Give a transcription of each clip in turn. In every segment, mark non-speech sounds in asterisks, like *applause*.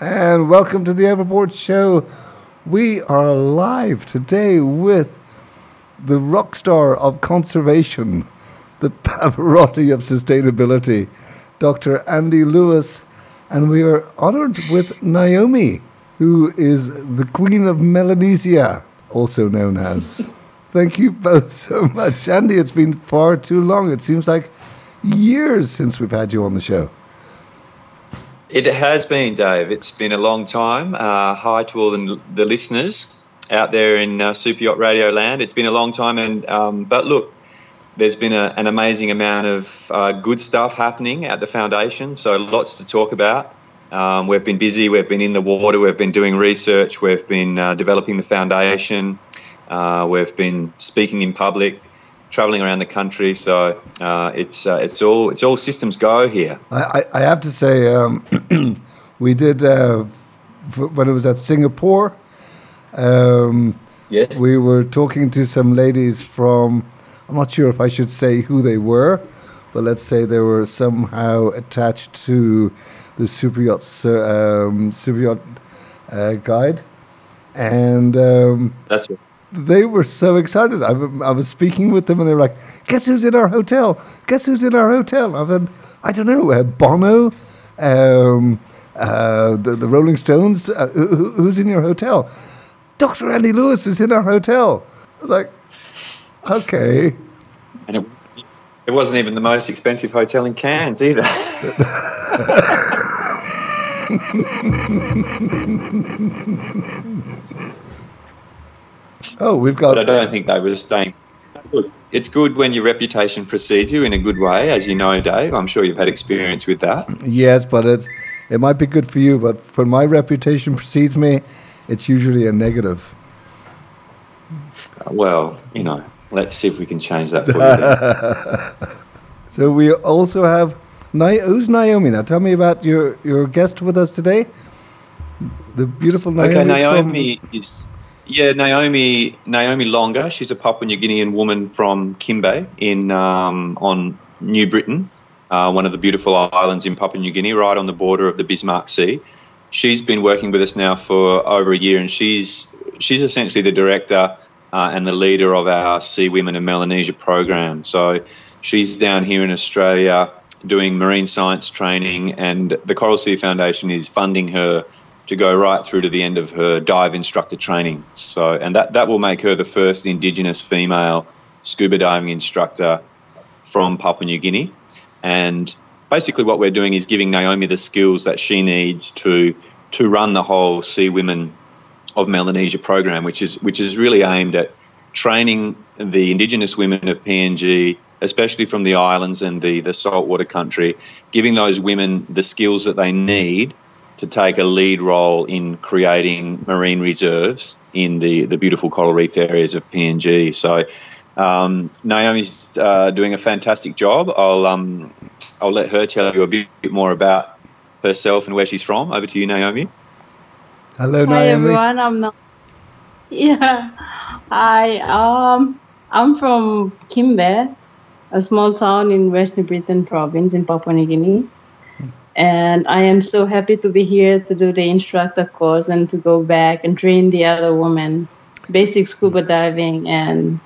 and welcome to the Overboard Show. We are live today with the rock star of conservation, the Pavarotti of sustainability, Dr. Andy Lewis, and we are honored with Naomi, who is the Queen of Melanesia, also known as. *laughs* Thank you both so much. Andy, it's been far too long. It seems like years since we've had you on the show. It has been, Dave. It's been a long time. Uh, hi to all the, the, listeners out there in uh, Super Yacht Radio Land. It's been a long time, and um, but look, there's been a, an amazing amount of uh, good stuff happening at the foundation. So lots to talk about. Um, we've been busy. We've been in the water. We've been doing research. We've been uh, developing the foundation. Uh, we've been speaking in public traveling around the country. So uh, it's uh, it's all it's all systems go here. I, I have to say, um, *clears throat* we did uh, when it was at Singapore. Um, yes, we were talking to some ladies from. I'm not sure if I should say who they were, but let's say they were somehow attached to the super yacht um, super yacht uh, guide, and um, that's right they were so excited. I, I, was speaking with them, and they were like, "Guess who's in our hotel? Guess who's in our hotel?" I said, "I don't know, uh, Bono, um, uh, the, the Rolling Stones. Uh, who, who's in your hotel? Dr. Andy Lewis is in our hotel." I was like, "Okay." And it, it wasn't even the most expensive hotel in Cairns either. *laughs* *laughs* Oh, we've got. But I don't think they were staying. Look, It's good when your reputation precedes you in a good way, as you know, Dave. I'm sure you've had experience with that. Yes, but it's it might be good for you, but when my reputation *laughs* precedes me, it's usually a negative. Uh, well, you know, let's see if we can change that for you. *laughs* so we also have who's Naomi now? Tell me about your your guest with us today. The beautiful Naomi. Okay, Naomi is yeah, Naomi Naomi Longa. She's a Papua New Guinean woman from Kimbe in um, on New Britain, uh, one of the beautiful islands in Papua New Guinea, right on the border of the Bismarck Sea. She's been working with us now for over a year, and she's she's essentially the director uh, and the leader of our Sea Women in Melanesia program. So she's down here in Australia doing marine science training, and the Coral Sea Foundation is funding her to go right through to the end of her dive instructor training. So, and that, that will make her the first Indigenous female scuba diving instructor from Papua New Guinea. And basically, what we're doing is giving Naomi the skills that she needs to to run the whole Sea Women of Melanesia program, which is which is really aimed at training the Indigenous women of PNG, especially from the islands and the the saltwater country, giving those women the skills that they need to take a lead role in creating marine reserves in the, the beautiful coral reef areas of PNG. So um, Naomi's uh, doing a fantastic job. I'll um, I'll let her tell you a bit, bit, more about herself and where she's from. Over to you, Naomi. Hello, Naomi. Hi everyone. I'm not. *laughs* Yeah, I um I'm from Kimbe, a small town in Western New Britain province in Papua New Guinea. And I am so happy to be here to do the instructor course and to go back and train the other women basic scuba diving and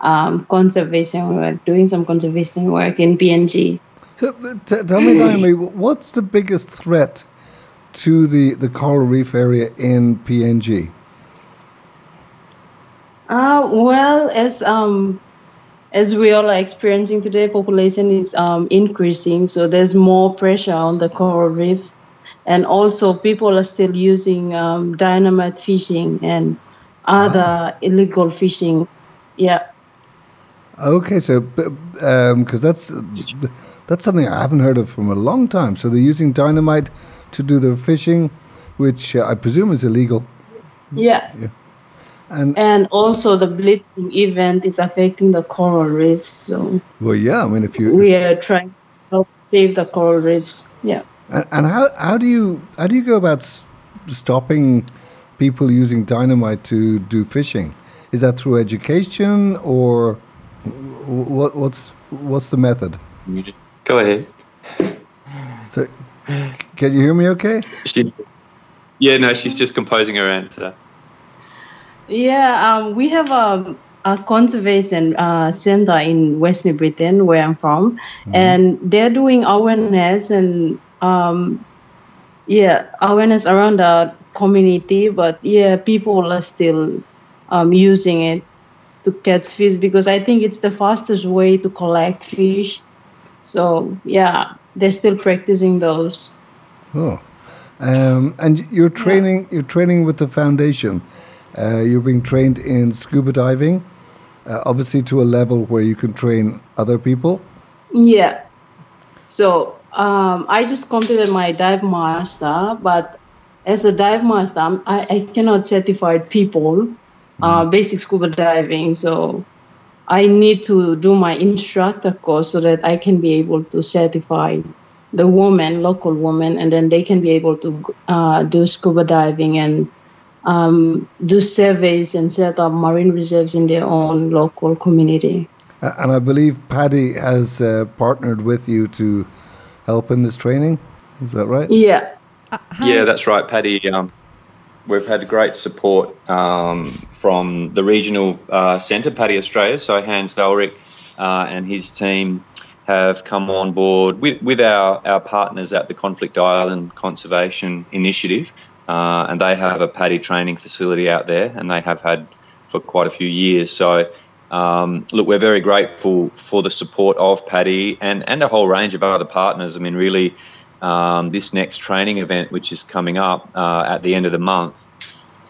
um, conservation work, doing some conservation work in PNG. So, t- tell me, Naomi, what's the biggest threat to the, the coral reef area in PNG? Uh, well, as um, as we all are experiencing today, population is um, increasing, so there's more pressure on the coral reef, and also people are still using um, dynamite fishing and other wow. illegal fishing. Yeah. Okay, so because um, that's that's something I haven't heard of from a long time. So they're using dynamite to do their fishing, which uh, I presume is illegal. Yeah. yeah. And, and also the bleaching event is affecting the coral reefs. So well, yeah. I mean, if you we are trying to help save the coral reefs. Yeah. And, and how how do you how do you go about stopping people using dynamite to do fishing? Is that through education or what? What's what's the method? Go ahead. So, can you hear me? Okay. Yeah, no, she's just composing her answer. Yeah, um, we have a, a conservation uh, center in West New Britain, where I'm from, mm-hmm. and they're doing awareness and um, yeah, awareness around the community. But yeah, people are still um, using it to catch fish because I think it's the fastest way to collect fish. So yeah, they're still practicing those. Oh, um, and you're training. Yeah. You're training with the foundation. Uh, you're being trained in scuba diving, uh, obviously to a level where you can train other people. Yeah. So um, I just completed my dive master, but as a dive master, I, I cannot certify people uh, mm. basic scuba diving. So I need to do my instructor course so that I can be able to certify the woman, local woman, and then they can be able to uh, do scuba diving and um, do surveys and set up marine reserves in their own local community. And I believe PADI has uh, partnered with you to help in this training. Is that right? Yeah. Uh, yeah, that's right, PADI. Um, we've had great support um, from the regional uh, centre, PADI Australia. So Hans Dalrich uh, and his team have come on board with, with our, our partners at the Conflict Island Conservation Initiative. Uh, and they have a PADI training facility out there, and they have had for quite a few years. So, um, look, we're very grateful for the support of PADI and, and a whole range of other partners. I mean, really, um, this next training event, which is coming up uh, at the end of the month,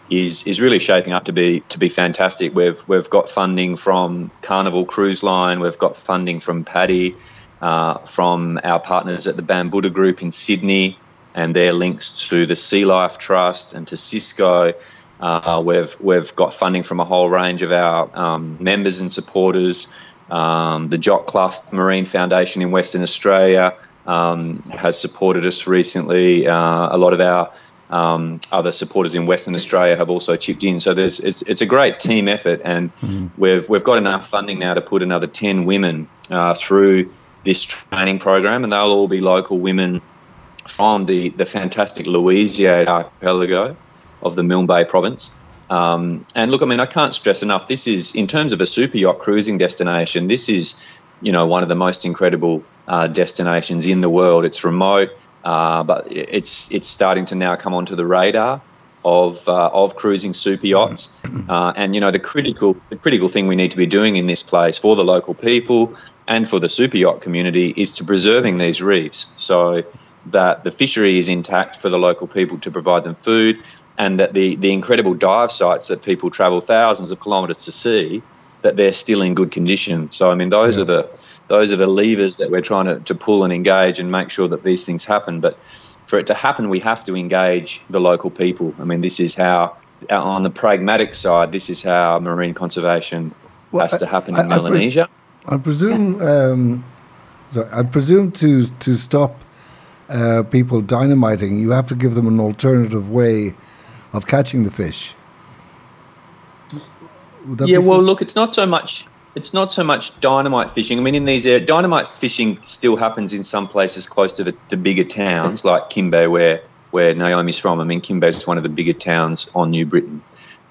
is is really shaping up to be to be fantastic. We've we've got funding from Carnival Cruise Line, we've got funding from PADI, uh, from our partners at the Bambuda Group in Sydney, and their links to the Sea Life Trust and to Cisco. Uh, we've we've got funding from a whole range of our um, members and supporters. Um, the Jock Clough Marine Foundation in Western Australia, um, has supported us recently. Uh, a lot of our um, other supporters in Western Australia have also chipped in. So there's it's, it's a great team effort, and mm-hmm. we've we've got enough funding now to put another ten women uh, through this training program, and they'll all be local women from the the fantastic Louisiade archipelago of the Milne Bay province. Um, and look, I mean, I can't stress enough. This is in terms of a super yacht cruising destination. This is you know one of the most incredible uh, destinations in the world. It's remote, uh, but it's it's starting to now come onto the radar of uh, of cruising super yachts. *clears throat* Uh, and you know the critical the critical thing we need to be doing in this place for the local people and for the super yacht community is to preserving these reefs so that the fishery is intact for the local people to provide them food and that the, the incredible dive sites that people travel thousands of kilometres to see that they're still in good condition. So I mean, those yeah. are the those are the levers that we're trying to, to pull and engage and make sure that these things happen. But for it to happen, we have to engage the local people. I mean, this is how on the pragmatic side, this is how marine conservation well, has to happen in I, Melanesia. I, presume. Um, sorry, I presume to to stop uh, people dynamiting, you have to give them an alternative way of catching the fish yeah, well, look, it's not so much. It's not so much dynamite fishing. I mean, in these areas, dynamite fishing still happens in some places close to the, the bigger towns, like Kimbe, where where Naomi's from. I mean, Kimbe is one of the bigger towns on New Britain.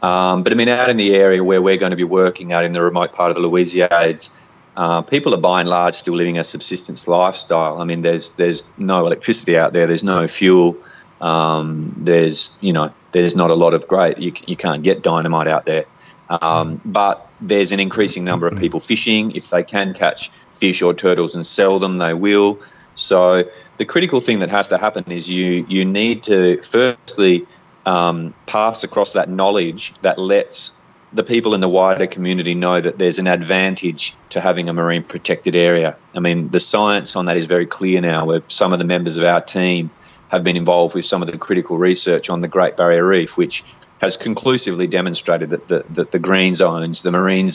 Um, but I mean, out in the area where we're going to be working, out in the remote part of the Louisiades, uh, people are by and large still living a subsistence lifestyle. I mean, there's there's no electricity out there. There's no fuel. Um, there's you know there's not a lot of great. You, you can't get dynamite out there. Um, but there's an increasing number of people fishing. If they can catch fish or turtles and sell them, they will. So the critical thing that has to happen is you you need to firstly um, pass across that knowledge that lets the people in the wider community know that there's an advantage to having a marine protected area. I mean, the science on that is very clear now. Where some of the members of our team have been involved with some of the critical research on the Great Barrier Reef, which has conclusively demonstrated that the, that the green zones, the marine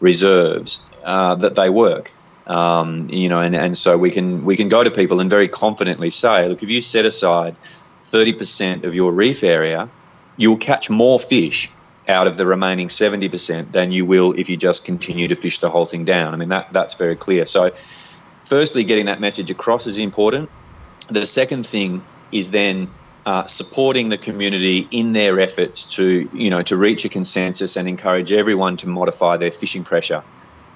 reserves, uh, that they work. Um, you know, and, and so we can we can go to people and very confidently say, look, if you set aside 30% of your reef area, you'll catch more fish out of the remaining 70% than you will if you just continue to fish the whole thing down. I mean, that that's very clear. So, firstly, getting that message across is important. The second thing is then uh, supporting the community in their efforts to, you know, to reach a consensus and encourage everyone to modify their fishing pressure.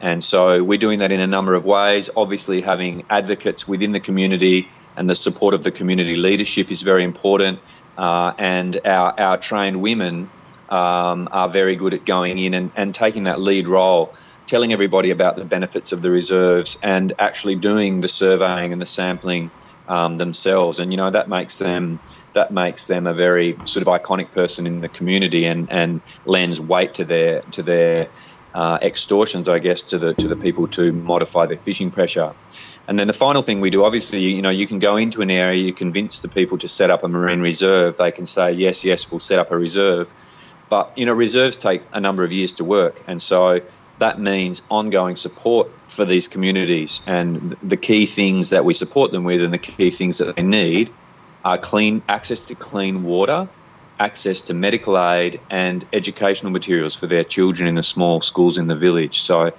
And so we're doing that in a number of ways. Obviously, having advocates within the community and the support of the community leadership is very important. Uh, and our, our trained women um, are very good at going in and, and taking that lead role, telling everybody about the benefits of the reserves and actually doing the surveying and the sampling um, themselves. And, you know, that makes them that makes them a very sort of iconic person in the community and, and lends weight to their to their uh, extortions, I guess, to the to the people to modify their fishing pressure. And then the final thing we do, obviously, you know, you can go into an area, you convince the people to set up a marine reserve. They can say, yes, yes, we'll set up a reserve. But, you know, reserves take a number of years to work. And so that means ongoing support for these communities. And the key things that we support them with and the key things that they need are clean access to clean water, access to medical aid, and educational materials for their children in the small schools in the village. So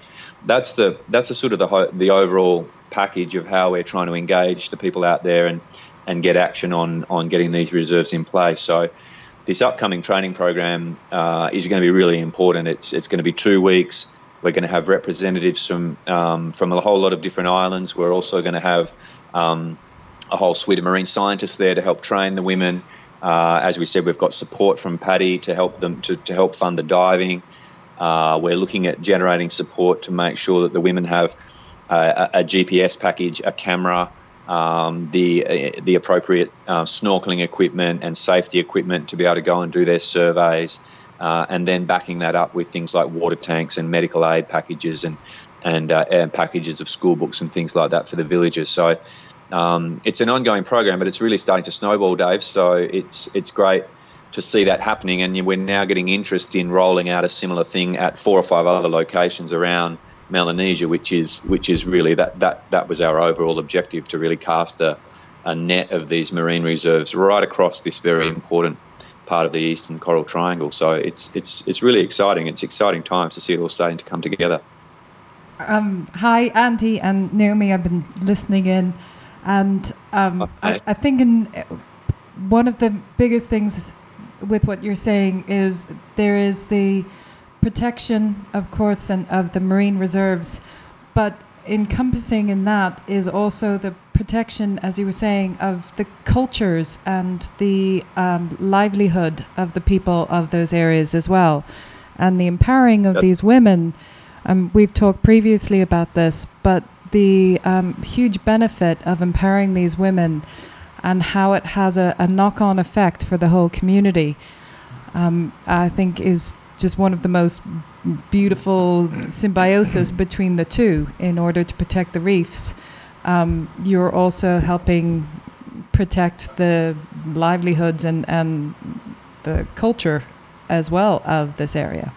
that's the that's the sort of the the overall package of how we're trying to engage the people out there and and get action on on getting these reserves in place. So this upcoming training program uh, is going to be really important. It's it's going to be two weeks. We're going to have representatives from um, from a whole lot of different islands. We're also going to have um, a whole suite of marine scientists there to help train the women. Uh, as we said, we've got support from PADI to help them to, to help fund the diving. Uh, we're looking at generating support to make sure that the women have a, a GPS package, a camera, um, the uh, the appropriate uh, snorkeling equipment and safety equipment to be able to go and do their surveys, uh, and then backing that up with things like water tanks and medical aid packages and and, uh, and packages of school books and things like that for the villagers. So um, it's an ongoing program, but it's really starting to snowball, Dave. So it's it's great to see that happening, and we're now getting interest in rolling out a similar thing at four or five other locations around Melanesia, which is which is really that that that was our overall objective to really cast a, a net of these marine reserves right across this very important part of the Eastern Coral Triangle. So it's it's it's really exciting. It's exciting times to see it all starting to come together. Um, hi, Andy and Naomi. I've been listening in. And um, I, I, think in, one of the biggest things with what you're saying is there is the protection, of course, and of the marine reserves, but encompassing in that is also the protection, as you were saying, of the cultures and the um, livelihood of the people of those areas as well, and the empowering of yep. these women. Um, we've talked previously about this, but the um, huge benefit of empowering these women and how it has a, a knock on effect for the whole community, um, I think is just one of the most beautiful symbiosis between the two in order to protect the reefs. Um, you're also helping protect the livelihoods and, and the culture as well of this area.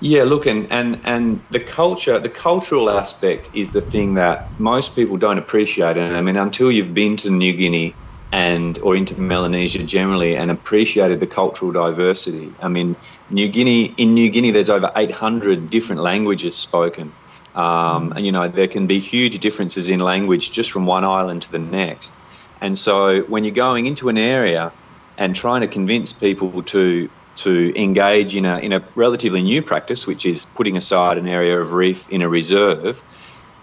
Yeah, look, and, and and the culture, the cultural aspect is the thing that most people don't appreciate. And I mean, until you've been to New Guinea and or into Melanesia generally and appreciated the cultural diversity. I mean, New Guinea in New Guinea, there's over 800 different languages spoken. Um, and you know, there can be huge differences in language just from one island to the next. And so, when you're going into an area and trying to convince people to to engage in a, in a relatively new practice, which is putting aside an area of reef in a reserve.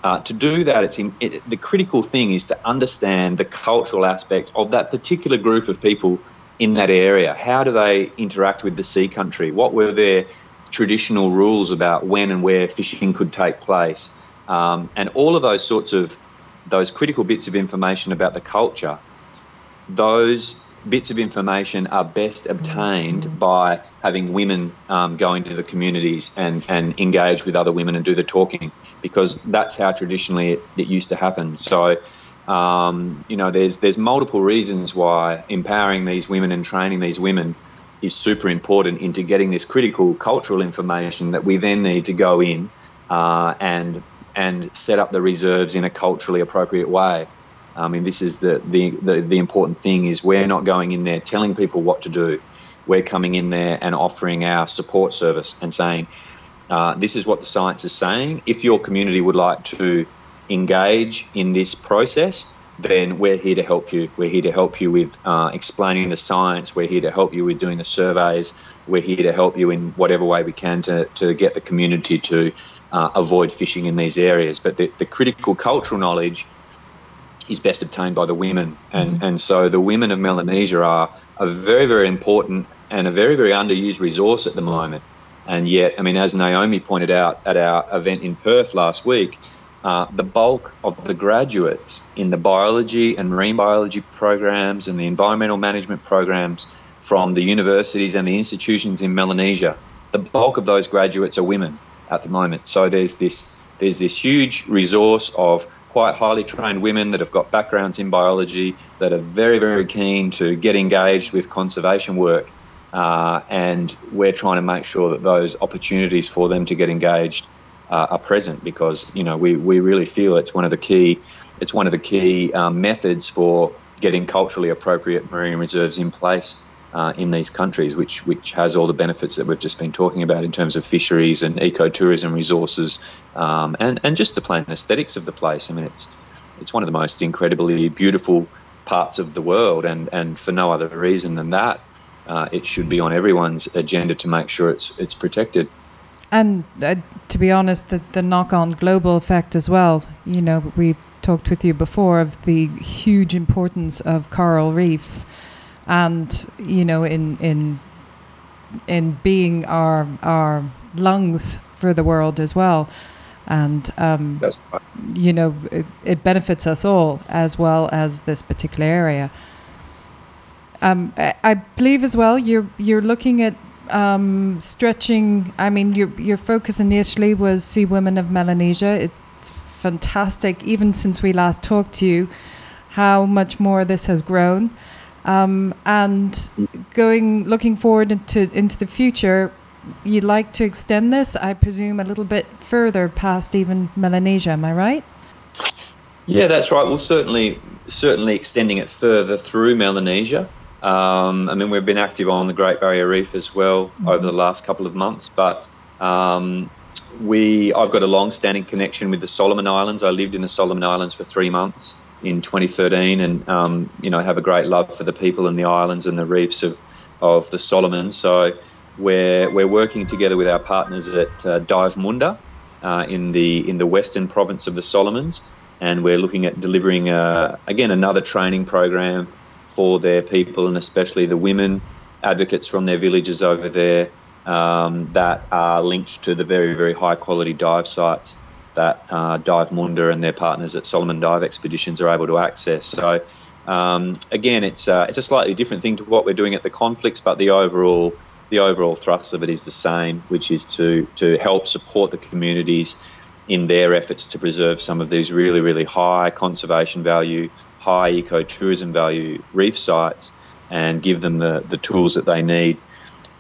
Uh, to do that, it's in, it, the critical thing is to understand the cultural aspect of that particular group of people in that area. How do they interact with the sea country? What were their traditional rules about when and where fishing could take place? Um, and all of those sorts of those critical bits of information about the culture, those bits of information are best obtained by having women um, go into the communities and, and engage with other women and do the talking because that's how traditionally it, it used to happen. So, um, you know, there's there's multiple reasons why empowering these women and training these women is super important into getting this critical cultural information that we then need to go in uh, and and set up the reserves in a culturally appropriate way. I mean, this is the, the, the, the, important thing is we're not going in there telling people what to do. We're coming in there and offering our support service and saying, uh, this is what the science is saying. If your community would like to engage in this process, then we're here to help you. We're here to help you with uh, explaining the science. We're here to help you with doing the surveys. We're here to help you in whatever way we can to, to get the community to uh, avoid fishing in these areas. But the, the critical cultural knowledge is best obtained by the women. And, mm-hmm. and so the women of Melanesia are a very, very important and a very, very underused resource at the moment. And yet, I mean, as Naomi pointed out at our event in Perth last week, uh, the bulk of the graduates in the biology and marine biology programs and the environmental management programs from the universities and the institutions in Melanesia, the bulk of those graduates are women at the moment. So there's this there's this huge resource of quite highly trained women that have got backgrounds in biology that are very very keen to get engaged with conservation work, uh, and we're trying to make sure that those opportunities for them to get engaged uh, are present because you know we, we really feel it's one of the key it's one of the key um, methods for getting culturally appropriate marine reserves in place uh, in these countries, which which has all the benefits that we've just been talking about in terms of fisheries and ecotourism resources, um, and and just the plain aesthetics of the place. I mean, it's it's one of the most incredibly beautiful parts of the world, and and for no other reason than that, uh, it should be on everyone's agenda to make sure it's it's protected and uh, to be honest, the, the knock-on global effect as well. You know, we talked with you before of the huge importance of coral reefs, and you know, in in in being our our lungs for the world as well. And um, you know, it, it, benefits us all as well as this particular area. Um, I, I believe as well you're you're looking at um, stretching. I mean, your your focus initially was Sea Women of Melanesia. It's fantastic, even since we last talked to you, how much more this has grown. Um, and going, looking forward into into the future, you'd like to extend this, I presume, a little bit further past even Melanesia. Am I right? Yeah, that's right. Well, certainly, certainly extending it further through Melanesia. Um, I mean, we've been active on the Great Barrier Reef as well mm-hmm. over the last couple of months, but um, we I've got a long-standing connection with the Solomon Islands. I lived in the Solomon Islands for three months in 2013, and um, you know have a great love for the people and the islands and the reefs of of the Solomons. So we're we're working together with our partners at uh, Dive Munda uh, in the in the western province of the Solomons, and we're looking at delivering uh, again another training program for their people and especially the women advocates from their villages over there um, that are linked to the very, very high quality dive sites that uh, Dive Munda and their partners at Solomon Dive Expeditions are able to access. So, um, again, it's uh, it's a slightly different thing to what we're doing at the conflicts, but the overall the overall thrust of it is the same, which is to to help support the communities in their efforts to preserve some of these really, really high conservation value high ecotourism value reef sites and give them the, the tools that they need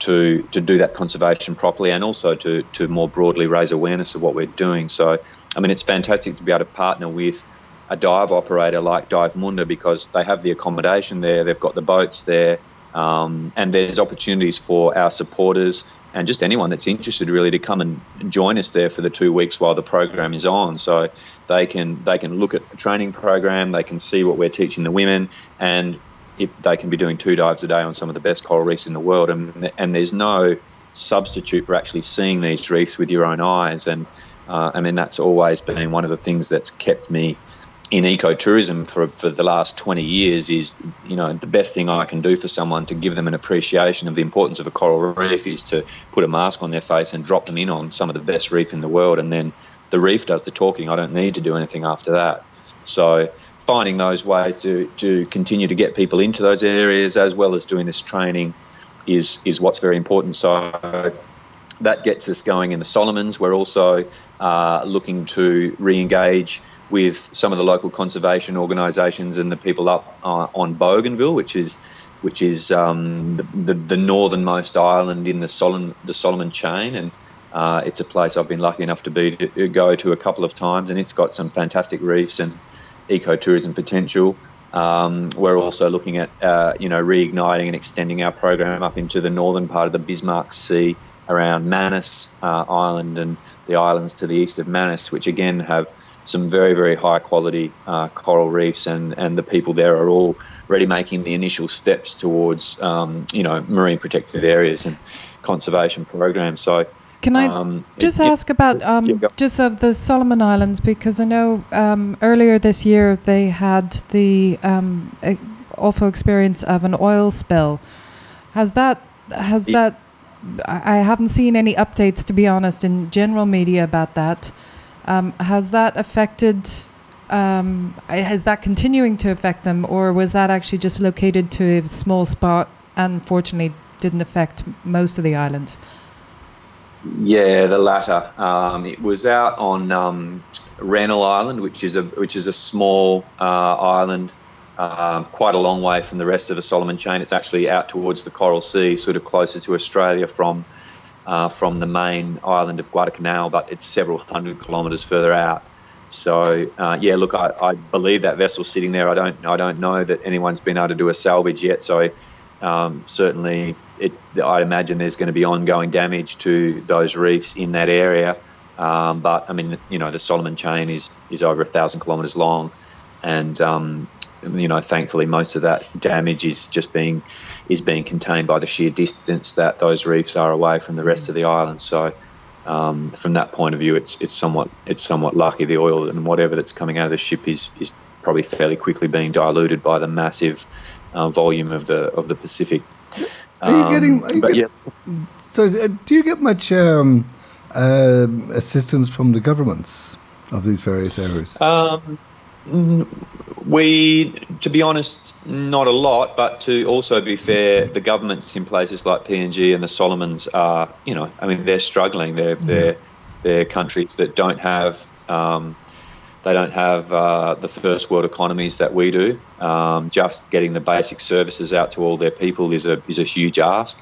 to, to do that conservation properly and also to, to more broadly raise awareness of what we're doing. So, I mean, it's fantastic to be able to partner with a dive operator like Dive Munda because they have the accommodation there, they've got the boats there, um, and there's opportunities for our supporters and just anyone that's interested really to come and join us there for the two weeks while the program is on. So they can they can look at the training program, they can see what we're teaching the women, and if they can be doing two dives a day on some of the best coral reefs in the world. And and there's no substitute for actually seeing these reefs with your own eyes. And uh, I mean that's always been one of the things that's kept me in ecotourism for, for the last 20 years is, you know, the best thing I can do for someone to give them an appreciation of the importance of a coral reef is to put a mask on their face and drop them in on some of the best reef in the world. And then the reef does the talking. I don't need to do anything after that. So finding those ways to, to continue to get people into those areas as well as doing this training is, is what's very important. So that gets us going in the Solomons. We're also uh, looking to re-engage with some of the local conservation organisations and the people up uh, on Bougainville, which is which is um, the, the, the, northernmost island in the Solomon the Solomon chain, and uh, it's a place I've been lucky enough to be to go to a couple of times, and it's got some fantastic reefs and ecotourism potential. Um, we're also looking at uh, you know reigniting and extending our program up into the northern part of the Bismarck Sea around Manus uh, Island and the islands to the east of Manus, which again have some very, very high quality uh, coral reefs, and, and the people there are all already making the initial steps towards, um, you know, marine protected areas and conservation programs. So, can I um, just it, ask it, about um, yeah, just of the Solomon Islands because I know um, earlier this year they had the um, awful experience of an oil spill. Has that has that? I haven't seen any updates to be honest in general media about that. Um, has that affected? Um, is that continuing to affect them, or was that actually just located to a small spot and fortunately didn't affect most of the islands? Yeah, the latter. Um, it was out on um, Rennell Island, which is a which is a small uh, island, uh, quite a long way from the rest of the Solomon chain. It's actually out towards the Coral Sea, sort of closer to Australia from uh, from the main island of Guadalcanal, but it's several hundred kilometres further out. So uh, yeah, look, I, I, believe that vessel's sitting there. I don't I don't know that anyone's been able to do a salvage yet. So um, certainly, it, I'd imagine there's going to be ongoing damage to those reefs in that area. Um, but I mean, you know, the Solomon chain is is over a thousand kilometres long, and um, you know, thankfully, most of that damage is just being is being contained by the sheer distance that those reefs are away from the rest of the island. So, um, from that point of view, it's it's somewhat it's somewhat lucky. The oil and whatever that's coming out of the ship is is probably fairly quickly being diluted by the massive uh, volume of the of the Pacific. Um, are you getting? Are you get, yeah. So, uh, do you get much um, uh, assistance from the governments of these various areas? Um, we, to be honest, not a lot, but to also be fair, the governments in places like PNG and the Solomons are, you know, I mean, they're struggling. They're they're they're countries that don't have um, they don't have uh, the first world economies that we do. Um, just getting the basic services out to all their people is a is a huge ask.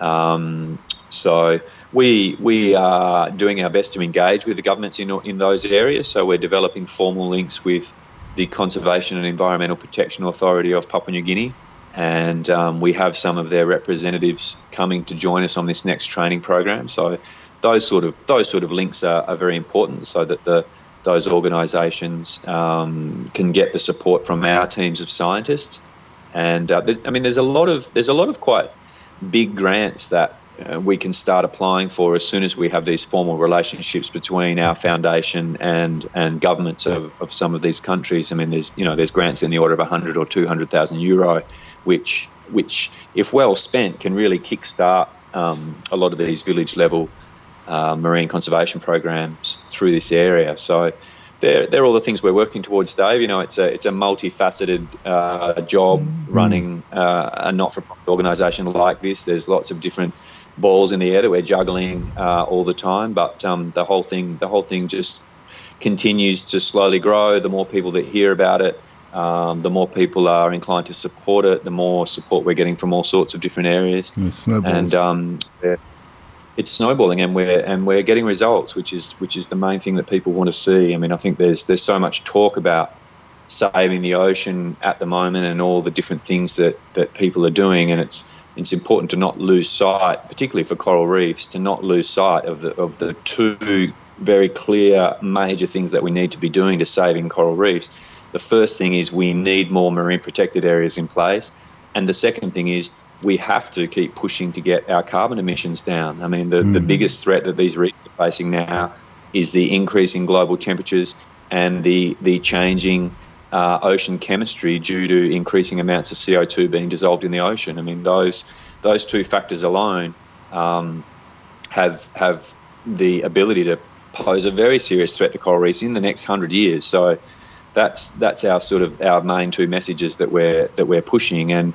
Um, so we we are doing our best to engage with the governments in in those areas. So we're developing formal links with the Conservation and Environmental Protection Authority of Papua New Guinea, and um, we have some of their representatives coming to join us on this next training program. So those sort of those sort of links are, are very important, so that the those organisations um, can get the support from our teams of scientists. And uh, I mean, there's a lot of there's a lot of quite big grants that uh, we can start applying for as soon as we have these formal relationships between our foundation and and governments of, of some of these countries. I mean, there's you know there's grants in the order of 100 or 200,000 euro, which which if well spent can really kickstart um, a lot of these village level uh, marine conservation programs through this area. So. They're, they're all the things we're working towards, Dave. You know, it's a it's a multifaceted uh, job mm-hmm. running uh, a not-for-profit organisation like this. There's lots of different balls in the air that we're juggling uh, all the time. But um, the whole thing, the whole thing just continues to slowly grow. The more people that hear about it, um, the more people are inclined to support it. The more support we're getting from all sorts of different areas, and um, it's snowballing, and we're and we're getting results, which is which is the main thing that people want to see. I mean, I think there's there's so much talk about saving the ocean at the moment and all the different things that that people are doing, and it's it's important to not lose sight, particularly for coral reefs, to not lose sight of the of the two very clear major things that we need to be doing to saving coral reefs. The first thing is we need more marine protected areas in place, and the second thing is we have to keep pushing to get our carbon emissions down. I mean, the, mm. the biggest threat that these reefs are facing now is the increase in global temperatures and the the changing uh, ocean chemistry due to increasing amounts of CO2 being dissolved in the ocean. I mean, those those two factors alone um, have have the ability to pose a very serious threat to coral reefs in the next hundred years. So that's that's our sort of our main two messages that we're that we're pushing. And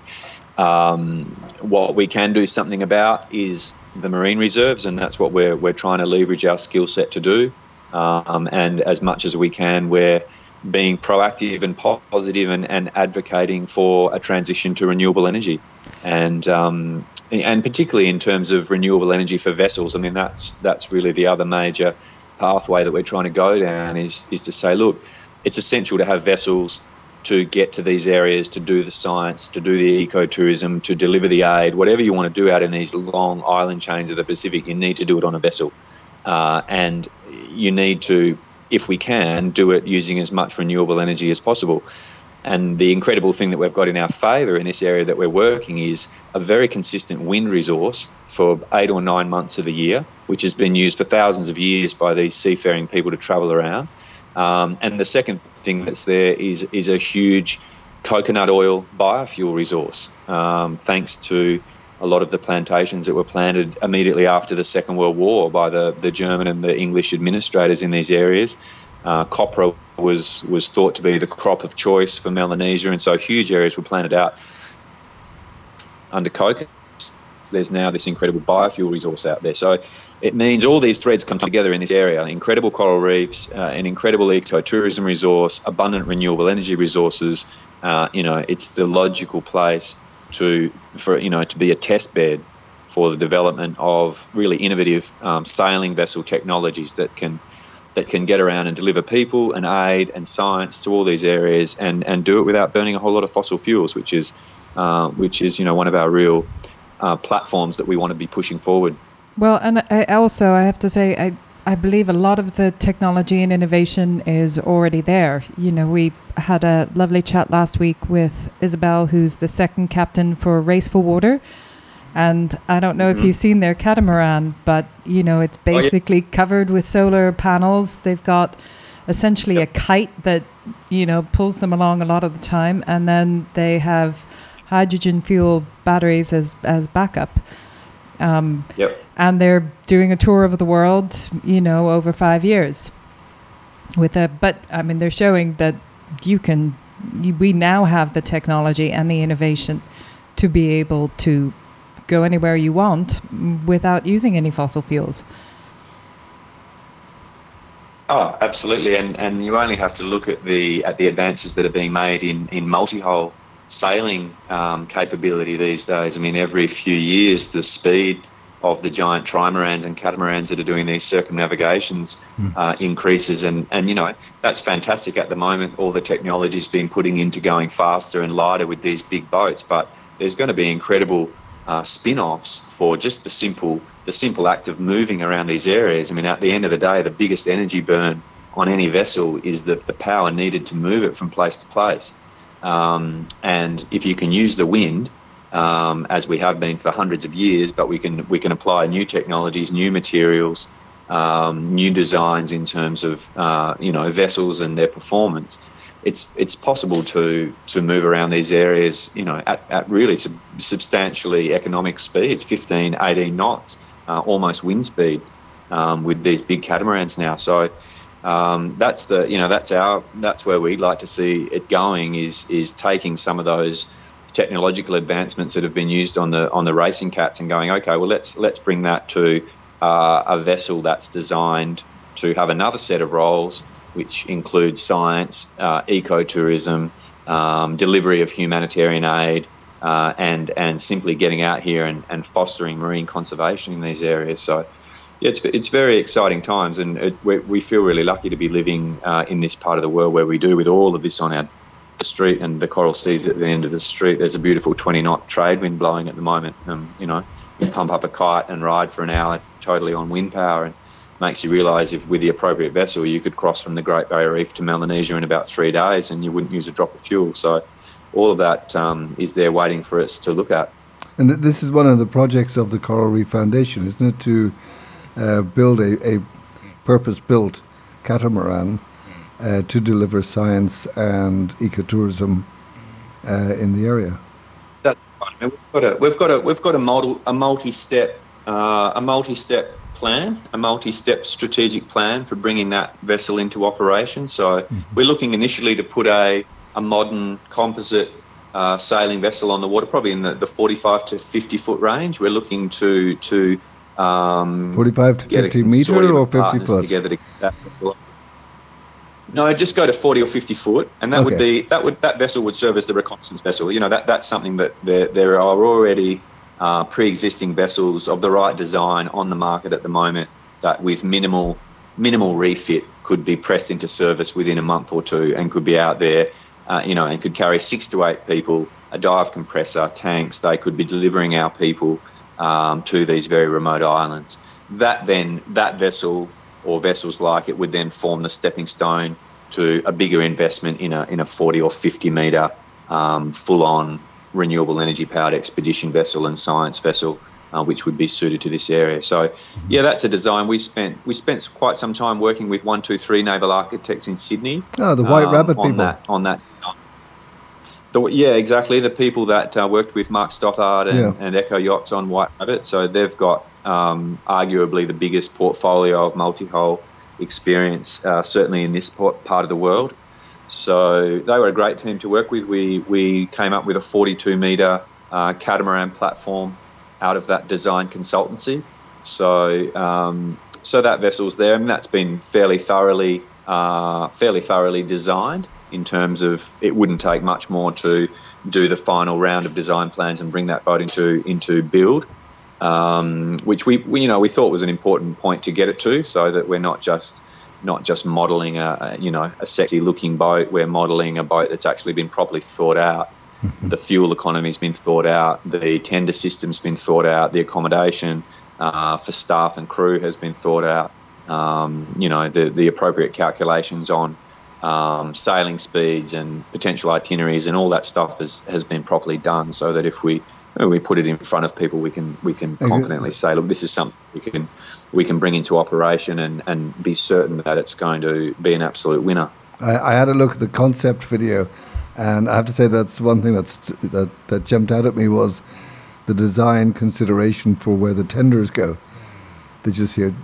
um, what we can do something about is the marine reserves, and that's what we're we're trying to leverage our skill set to do. Um, and as much as we can, we're being proactive and positive and, and advocating for a transition to renewable energy, and um, and particularly in terms of renewable energy for vessels. I mean, that's that's really the other major pathway that we're trying to go down is is to say, look, it's essential to have vessels to get to these areas, to do the science, to do the ecotourism, to deliver the aid, whatever you want to do out in these long island chains of the Pacific, you need to do it on a vessel. Uh, and you need to, if we can, do it using as much renewable energy as possible. And the incredible thing that we've got in our favour in this area that we're working is a very consistent wind resource for eight or nine months of the year, which has been used for thousands of years by these seafaring people to travel around. Um, and the second thing that's there is is a huge coconut oil biofuel resource, um, thanks to a lot of the plantations that were planted immediately after the Second World War by the, the German and the English administrators in these areas. Uh, copra was was thought to be the crop of choice for Melanesia, and so huge areas were planted out under coconut. There's now this incredible biofuel resource out there. So it means all these threads come together in this area incredible coral reefs, uh, an incredible ecotourism resource, abundant renewable energy resources. Uh, you know, it's the logical place to, for, you know, to be a test bed for the development of really innovative um, sailing vessel technologies that can that can get around and deliver people and aid and science to all these areas and, and do it without burning a whole lot of fossil fuels, which is uh, which is you know one of our real uh, platforms that we want to be pushing forward. Well, and I also I have to say I I believe a lot of the technology and innovation is already there. You know, we had a lovely chat last week with Isabel, who's the second captain for Race for Water. And I don't know mm-hmm. if you've seen their catamaran, but you know, it's basically oh, yeah. covered with solar panels. They've got essentially yep. a kite that, you know, pulls them along a lot of the time. And then they have hydrogen fuel batteries as, as backup. Um, yep. And they're doing a tour of the world, you know, over five years. With a, but I mean, they're showing that you can. You, we now have the technology and the innovation to be able to go anywhere you want without using any fossil fuels. Oh, absolutely, and and you only have to look at the at the advances that are being made in in multi-hull sailing um, capability these days. I mean, every few years, the speed of the giant trimarans and catamarans that are doing these circumnavigations mm. uh, increases, and and you know that's fantastic at the moment. All the technology is being putting into going faster and lighter with these big boats, but there's going to be incredible uh, spin-offs for just the simple the simple act of moving around these areas. I mean, at the end of the day, the biggest energy burn on any vessel is the, the power needed to move it from place to place. Um, and if you can use the wind, um, as we have been for hundreds of years, but we can we can apply new technologies, new materials, um, new designs in terms of uh, you know vessels and their performance. It's it's possible to to move around these areas, you know, at, at really sub- substantially economic speeds, 15, 18 knots, uh, almost wind speed, um, with these big catamarans now. So um, that's the you know that's our that's where we'd like to see it going is is taking some of those technological advancements that have been used on the on the racing cats and going okay well let's let's bring that to uh, a vessel that's designed to have another set of roles which includes science, uh, ecotourism, um, delivery of humanitarian aid, uh, and and simply getting out here and, and fostering marine conservation in these areas. So yeah, it's, it's very exciting times, and it, we, we feel really lucky to be living uh, in this part of the world where we do, with all of this on our street and the coral seeds at the end of the street. There's a beautiful 20 knot trade wind blowing at the moment. Um, you know, you pump up a kite and ride for an hour totally on wind power, and makes you realise if with the appropriate vessel you could cross from the Great Barrier Reef to Melanesia in about three days, and you wouldn't use a drop of fuel. So, all of that um, is there waiting for us to look at. And this is one of the projects of the Coral Reef Foundation, isn't it? To uh, build a, a purpose built catamaran uh, to deliver science and ecotourism uh, in the area. That's right. We've got a we've got a we've got a multi a multi step uh, a multi step plan, a multi step strategic plan for bringing that vessel into operation. So mm-hmm. we're looking initially to put a a modern composite uh, sailing vessel on the water, probably in the, the 45 to 50 foot range. We're looking to to um, 45 to 50 meter or 50 foot? Together to that no, just go to 40 or 50 foot, and that okay. would be that would that vessel would serve as the reconnaissance vessel. You know that that's something that there there are already uh, pre-existing vessels of the right design on the market at the moment that with minimal minimal refit could be pressed into service within a month or two and could be out there uh, you know, and could carry six to eight people, a dive compressor, tanks. They could be delivering our people um, to these very remote islands. That then, that vessel or vessels like it would then form the stepping stone to a bigger investment in a in a 40 or 50 metre um, full on renewable energy powered expedition vessel and science vessel. Uh, which would be suited to this area. So, yeah, that's a design we spent. We spent quite some time working with one two three naval architects in Sydney. Oh, the White um, Rabbit on people. That, on that. The, yeah, exactly. The people that uh, worked with Mark Stothard and, yeah. and, Echo Yachts on White Rabbit. So they've got um, arguably the biggest portfolio of multi-hull experience, uh, certainly in this part of the world. So they were a great team to work with. We we came up with a 42 metre uh, catamaran platform out of that design consultancy. So um, so that vessel's there, and that's been fairly thoroughly uh, fairly thoroughly designed in terms of it wouldn't take much more to do the final round of design plans and bring that boat into into build. Um, which we, we, you know we thought was an important point to get it to, so that we're not just not just modelling a, a, you know a sexy looking boat. We're modelling a boat that's actually been properly thought out the fuel economy's been thought out, the tender system's been thought out, the accommodation uh, for staff and crew has been thought out. Um, you know, the, the appropriate calculations on um, sailing speeds and potential itineraries and all that stuff has, has been properly done so that if we we put it in front of people, we can we can confidently say, look, this is something we can we can bring into operation and, and be certain that it's going to be an absolute winner. I, I had a look at the concept video and I have to say that's one thing that's that that jumped out at me was the design consideration for where the tenders go. They just here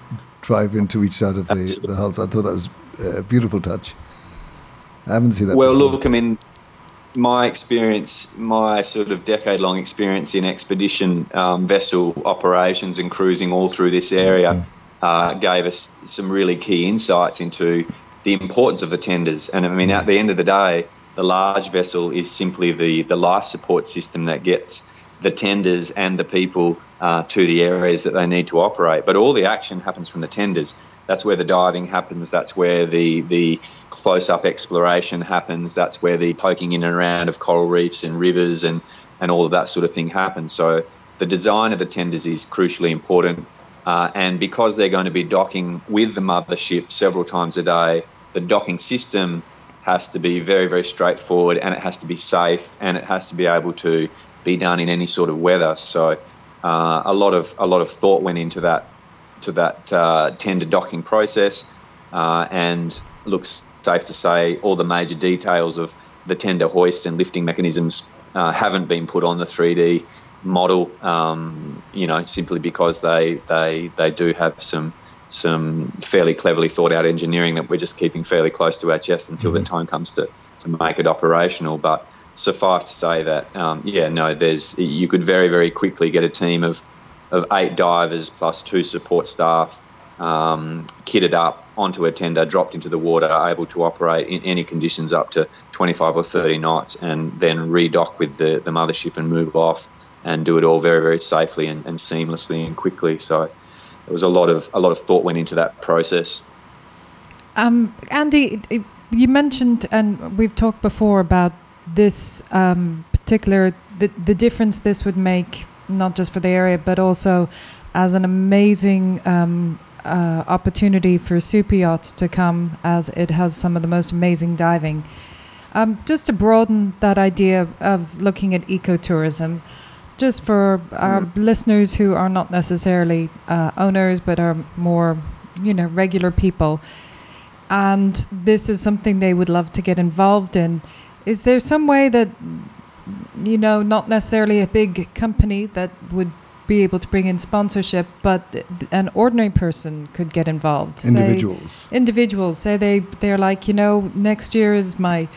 drive into each side of the, the hulls. I thought that was a beautiful touch. I haven't seen that. Well, before. look, I mean, my experience, my sort of decade long experience in expedition um, vessel operations and cruising all through this area uh, gave us some really key insights into the importance of the tenders. And I mean, at the end of the day, the large vessel is simply the, the life support system that gets the tenders and the people uh, to the areas that they need to operate. But all the action happens from the tenders. That's where the diving happens. That's where the the close up exploration happens. That's where the poking in and around of coral reefs and rivers and and all of that sort of thing happens. So the design of the tenders is crucially important. Uh, and because they're going to be docking with the mothership several times a day, the docking system has to be very, very straightforward and it has to be safe and it has to be able to be done in any sort of weather. So uh, a lot of a lot of thought went into that to that uh, tender docking process, uh, and looks safe to say all the major details of the tender hoists and lifting mechanisms uh, haven't been put on the 3D model. Um, you know, simply because they they they do have some some fairly cleverly thought out engineering that we're just keeping fairly close to our chest until mm-hmm. the time comes to, to make it operational. But suffice to say that, um, yeah, no, there's you could very, very quickly get a team of, of eight divers plus two support staff um, kitted up onto a tender, dropped into the water, able to operate in any conditions up to 25 or 30 knots, and then redock with the, the mothership and move off and do it all very, very safely and, and seamlessly and quickly. So, there was a lot of a lot of thought went into that process. Um, Andy, you mentioned, and we've talked before about this um, particular the the difference this would make not just for the area but also as an amazing um, uh, opportunity for super yachts to come as it has some of the most amazing diving. Um, just to broaden that idea of looking at ecotourism, just for our mm. listeners who are not necessarily uh, owners but are more, you know, regular people, and this is something they would love to get involved in. Is there some way that, you know, not necessarily a big company that would be able to bring in sponsorship, but an ordinary person could get involved? Individuals. Say, individuals. Say they they're like, you know, next year is my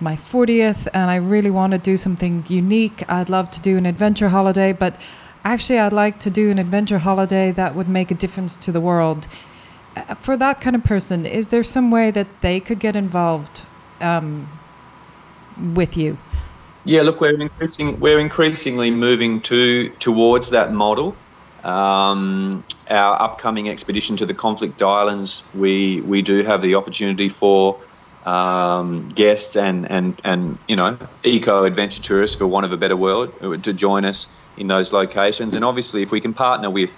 my 40th and I really want to do something unique. I'd love to do an adventure holiday, but actually, I'd like to do an adventure holiday that would make a difference to the world. Uh, for that kind of person, is there some way that they could get involved um, with you? Yeah, look, we're increasing. We're increasingly moving to towards that model. Um, our upcoming expedition to the conflict islands, we we do have the opportunity for um, guests and, and, and, you know, eco adventure tourists, for want of a better word, to join us in those locations. And obviously, if we can partner with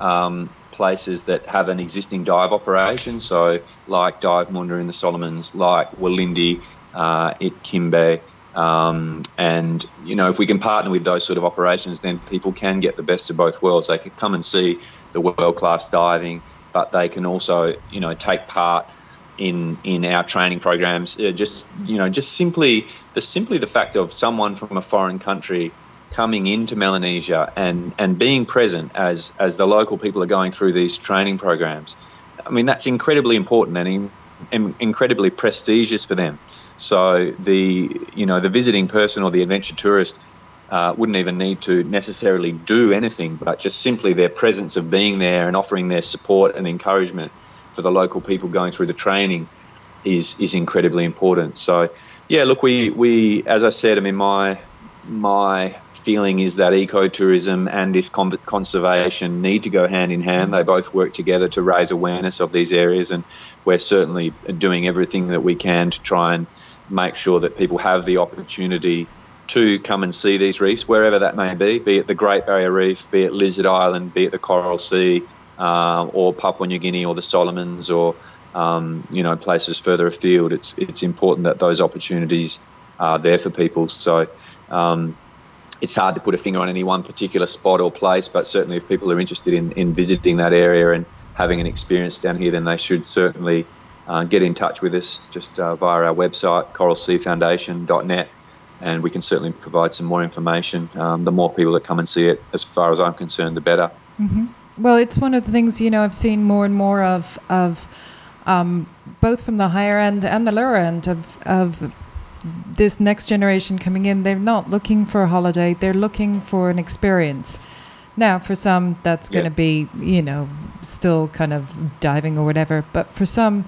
um, places that have an existing dive operation, so like Dive Munda in the Solomons, like Walindi uh, Kimbe, um, and you know, if we can partner with those sort of operations, then people can get the best of both worlds. They can come and see the world class diving, but they can also, you know, take part in in our training programs. Uh, just you know, just simply the simply the fact of someone from a foreign country coming into Melanesia and and being present as as the local people are going through these training programs. I mean, that's incredibly important and, in, and incredibly prestigious for them. So the you know the visiting person or the adventure tourist uh, wouldn't even need to necessarily do anything, but just simply their presence of being there and offering their support and encouragement for the local people going through the training is is incredibly important. So yeah, look, we we as I said, I mean my my feeling is that ecotourism and this conservation need to go hand in hand. They both work together to raise awareness of these areas, and we're certainly doing everything that we can to try and make sure that people have the opportunity to come and see these reefs, wherever that may be, be it the Great Barrier Reef, be it Lizard Island, be it the Coral Sea, uh, or Papua New Guinea, or the Solomons, or um, you know places further afield. It's it's important that those opportunities are there for people. So. Um, it's hard to put a finger on any one particular spot or place, but certainly if people are interested in, in visiting that area and having an experience down here, then they should certainly uh, get in touch with us just uh, via our website, coralseafoundation.net, and we can certainly provide some more information. Um, the more people that come and see it, as far as I'm concerned, the better. Mm-hmm. Well, it's one of the things you know I've seen more and more of of um, both from the higher end and the lower end of of this next generation coming in. They're not looking for a holiday; they're looking for an experience. Now, for some, that's going to be you know still kind of diving or whatever, but for some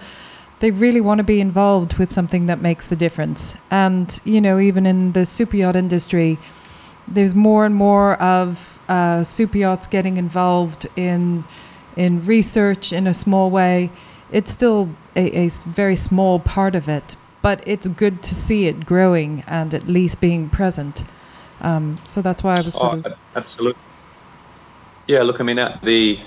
they really want to be involved with something that makes the difference. And, you know, even in the super yacht industry, there's more and more of uh, super yachts getting involved in in research in a small way. It's still a, a very small part of it, but it's good to see it growing and at least being present. Um, so that's why I was sort oh, of absolutely. Yeah, look, I mean, at the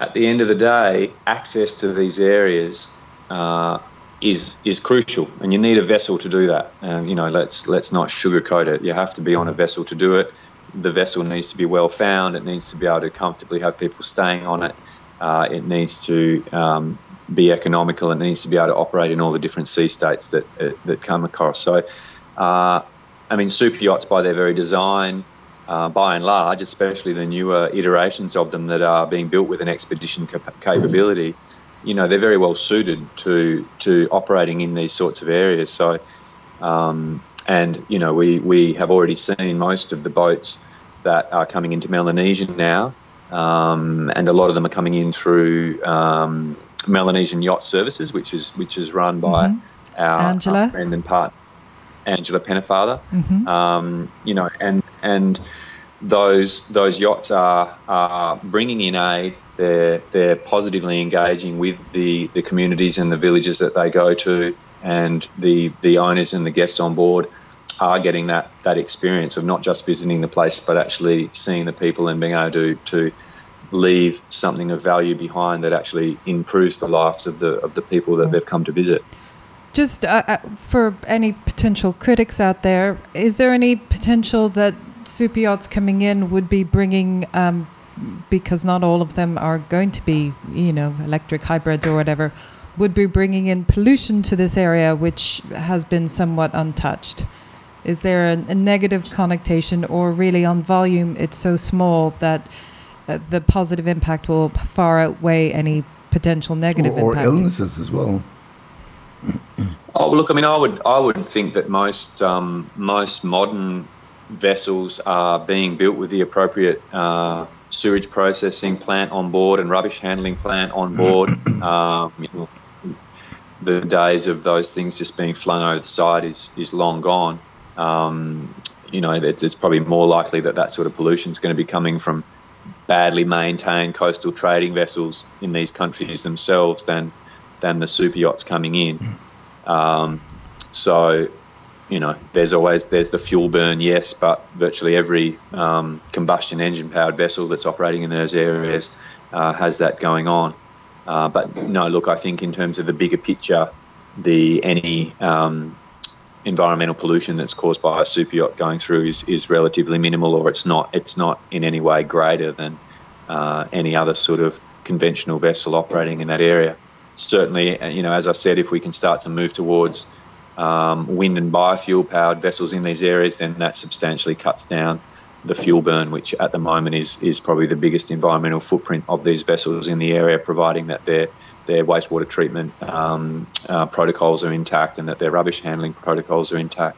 at the end of the day, access to these areas uh, is is crucial, and you need a vessel to do that. And you know, let's let's not sugarcoat it. You have to be on a vessel to do it. The vessel needs to be well found. It needs to be able to comfortably have people staying on it. Uh, it needs to um, be economical. It needs to be able to operate in all the different sea states that uh, that come across. So, uh, I mean, super yachts by their very design. Uh, by and large, especially the newer iterations of them that are being built with an expedition cap- capability, you know they're very well suited to to operating in these sorts of areas. So, um, and you know we we have already seen most of the boats that are coming into Melanesia now, um, and a lot of them are coming in through um, Melanesian Yacht Services, which is which is run by mm-hmm. our, Angela. our friend and partner Angela Pennefather. Mm-hmm. Um, you know, and and those those yachts are, are bringing in aid. They're they're positively engaging with the, the communities and the villages that they go to, and the the owners and the guests on board are getting that that experience of not just visiting the place, but actually seeing the people and being able to to leave something of value behind that actually improves the lives of the of the people that they've come to visit. Just uh, uh for any potential critics out there, is there any potential that super yachts coming in would be bringing, um, because not all of them are going to be, you know, electric hybrids or whatever, would be bringing in pollution to this area, which has been somewhat untouched. Is there a, a negative connotation, or really on volume, it's so small that uh, the positive impact will far outweigh any potential negative or, or impact? Or illnesses as well. oh, look, I mean, I would I would think that most um, most modern vessels are being built with the appropriate uh, sewage processing plant on board and rubbish handling plant on board. *clears throat* um, you know, the days of those things just being flung over the side is is long gone. Um, you know, it's, it's, probably more likely that that sort of pollution is going to be coming from badly maintained coastal trading vessels in these countries themselves than than the super yachts coming in. Um, so, you know, there's always there's the fuel burn, yes, but virtually every um, combustion engine powered vessel that's operating in those areas uh, has that going on. Uh, but no, look, I think in terms of the bigger picture, the any um, environmental pollution that's caused by a super yacht going through is, is relatively minimal, or it's not it's not in any way greater than uh, any other sort of conventional vessel operating in that area. Certainly, uh, you know, as I said, if we can start to move towards um, wind and biofuel powered vessels in these areas, then that substantially cuts down the fuel burn, which at the moment is is probably the biggest environmental footprint of these vessels in the area, providing that their their wastewater treatment um, uh, protocols are intact and that their rubbish handling protocols are intact.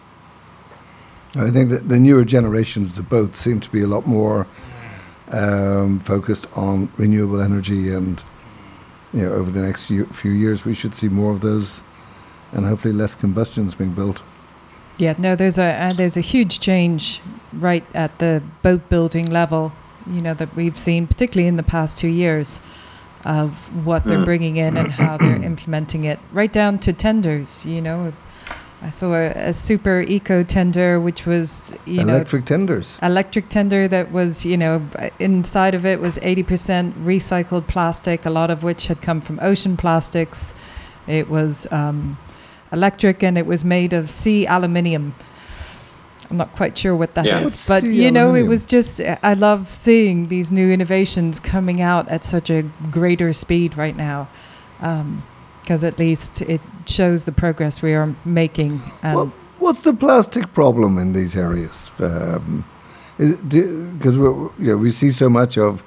I think that the newer generations of boats seem to be a lot more um, focused on renewable energy, and you know, over the next few, few years, we should see more of those, and hopefully less combustions being built. Yeah, no, there's a uh, there's a huge change right at the boat building level. You know that we've seen, particularly in the past two years, of what they're mm. bringing in and how they're *clears throat* implementing it, right down to tenders. You know, I saw a, a super eco tender, which was you electric know, electric tenders. Electric tender that was you know inside of it was eighty percent recycled plastic, a lot of which had come from ocean plastics. It was um, electric and it was made of sea aluminium. I'm not quite sure what that yeah. is, but you know, it was just, I love seeing these new innovations coming out at such a greater speed right now. Because um, at least it shows the progress we are making. Well, what's the plastic problem in these areas? Because um, you know, we see so much of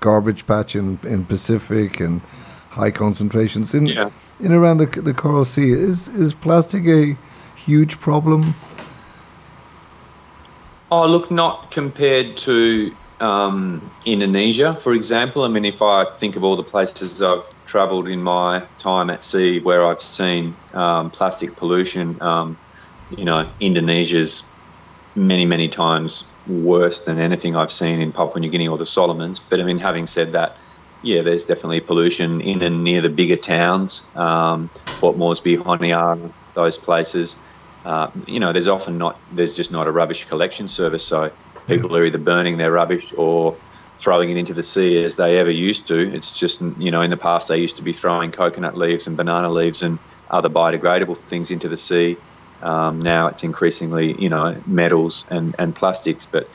garbage patch in, in Pacific and high concentrations in yeah in around the, the Coral Sea. Is is plastic a huge problem? Oh, look, not compared to um, Indonesia, for example. I mean, if I think of all the places I've travelled in my time at sea where I've seen um, plastic pollution, um, you know, Indonesia's many, many times worse than anything I've seen in Papua New Guinea or the Solomons. But I mean, having said that, yeah, there's definitely pollution in and near the bigger towns, um, Port Moresby, Honiara, those places. Uh, you know, there's often not, there's just not a rubbish collection service. So people yeah. are either burning their rubbish or throwing it into the sea as they ever used to. It's just, you know, in the past they used to be throwing coconut leaves and banana leaves and other biodegradable things into the sea. Um, now it's increasingly, you know, metals and, and plastics. But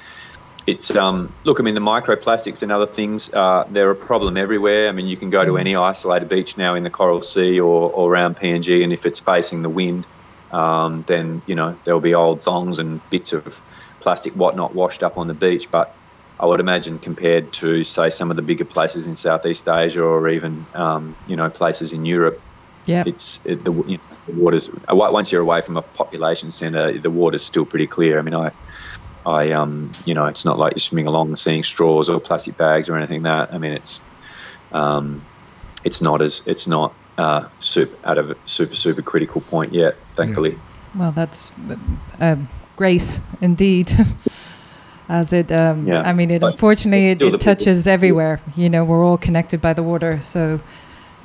it's um, look, I mean, the microplastics and other things, uh, they're a problem everywhere. I mean, you can go to mm. any isolated beach now in the Coral Sea or, or around PNG, and if it's facing the wind, um, then you know there'll be old thongs and bits of plastic whatnot washed up on the beach. But I would imagine compared to say some of the bigger places in Southeast Asia or even um, you know places in Europe, yeah, it's it, the, you know, the water's once you're away from a population centre, the water's still pretty clear. I mean, I I, um, you know, it's not like you're swimming along seeing straws or plastic bags or anything like that. I mean, it's, um, it's not as, it's not uh, super, at a super, super critical point yet, thankfully. Yeah. Well, that's uh, grace indeed. *laughs* as it, um, yeah. I mean, it but unfortunately it, it touches everywhere. You know, we're all connected by the water. So,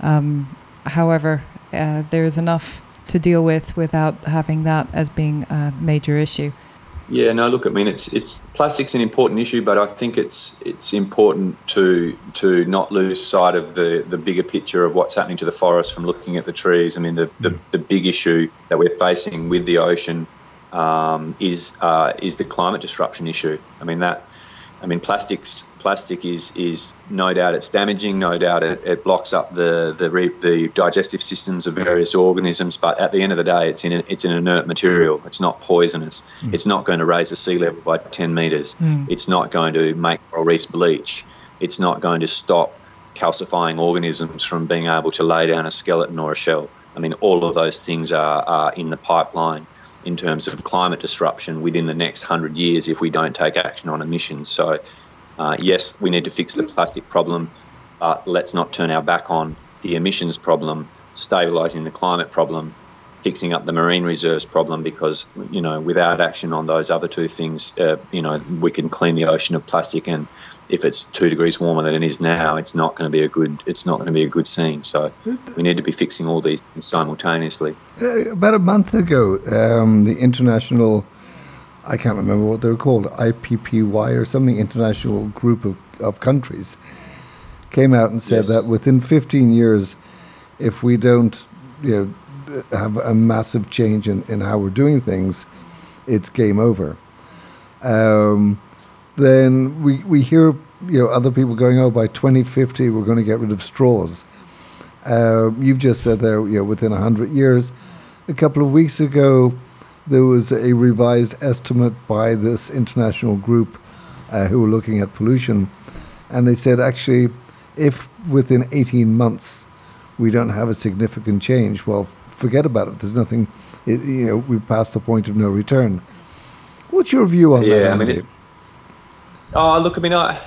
um, however, uh, there's enough to deal with without having that as being a major issue. Yeah, no. Look, I mean, it's it's plastic's an important issue, but I think it's it's important to to not lose sight of the the bigger picture of what's happening to the forest from looking at the trees. I mean, the the, mm. the big issue that we're facing with the ocean um, is uh, is the climate disruption issue. I mean that I mean, plastics. Plastic is is no doubt it's damaging. No doubt it, it blocks up the the, re, the digestive systems of various organisms. But at the end of the day, it's in a, it's an inert material. It's not poisonous. Mm. It's not going to raise the sea level by ten meters. Mm. It's not going to make coral reefs bleach. It's not going to stop calcifying organisms from being able to lay down a skeleton or a shell. I mean, all of those things are, are in the pipeline in terms of climate disruption within the next 100 years if we don't take action on emissions. So, uh, yes, we need to fix the plastic problem, but let's not turn our back on the emissions problem, stabilising the climate problem, fixing up the marine reserves problem because you know without action on those other two things, uh, you know we can clean the ocean of plastic and if it's two degrees warmer than it is now, it's not going to be a good it's not going to be a good scene. So we need to be fixing all these things simultaneously. Uh, about a month ago, um, the international I can't remember what they were called IPPY or something international group of, of countries came out and said yes. that within 15 years, if we don't you know have a massive change in, in how we're doing things, it's game over. Um, then we, we hear you know other people going, oh, by 2050 we're going to get rid of straws. Uh, you've just said there, you know, within 100 years. A couple of weeks ago, there was a revised estimate by this international group uh, who were looking at pollution, and they said actually, if within 18 months we don't have a significant change, well, forget about it. There's nothing. It, you know, we've passed the point of no return. What's your view on yeah, that? Yeah, I mean, it's, Oh, look, I mean, I,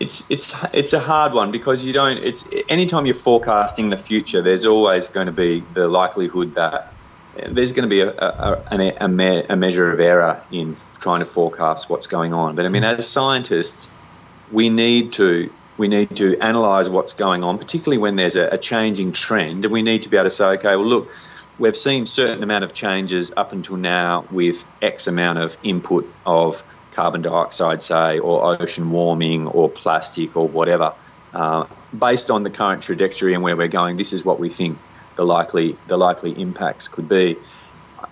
it's it's it's a hard one because you don't. It's anytime you're forecasting the future, there's always going to be the likelihood that there's going to be a, a, a, me, a measure of error in trying to forecast what's going on. But I mean, as scientists, we need to we need to analyse what's going on, particularly when there's a, a changing trend, and we need to be able to say, okay, well, look, we've seen certain amount of changes up until now with X amount of input of carbon dioxide, say, or ocean warming, or plastic, or whatever. Uh, based on the current trajectory and where we're going, this is what we think the likely the likely impacts could be.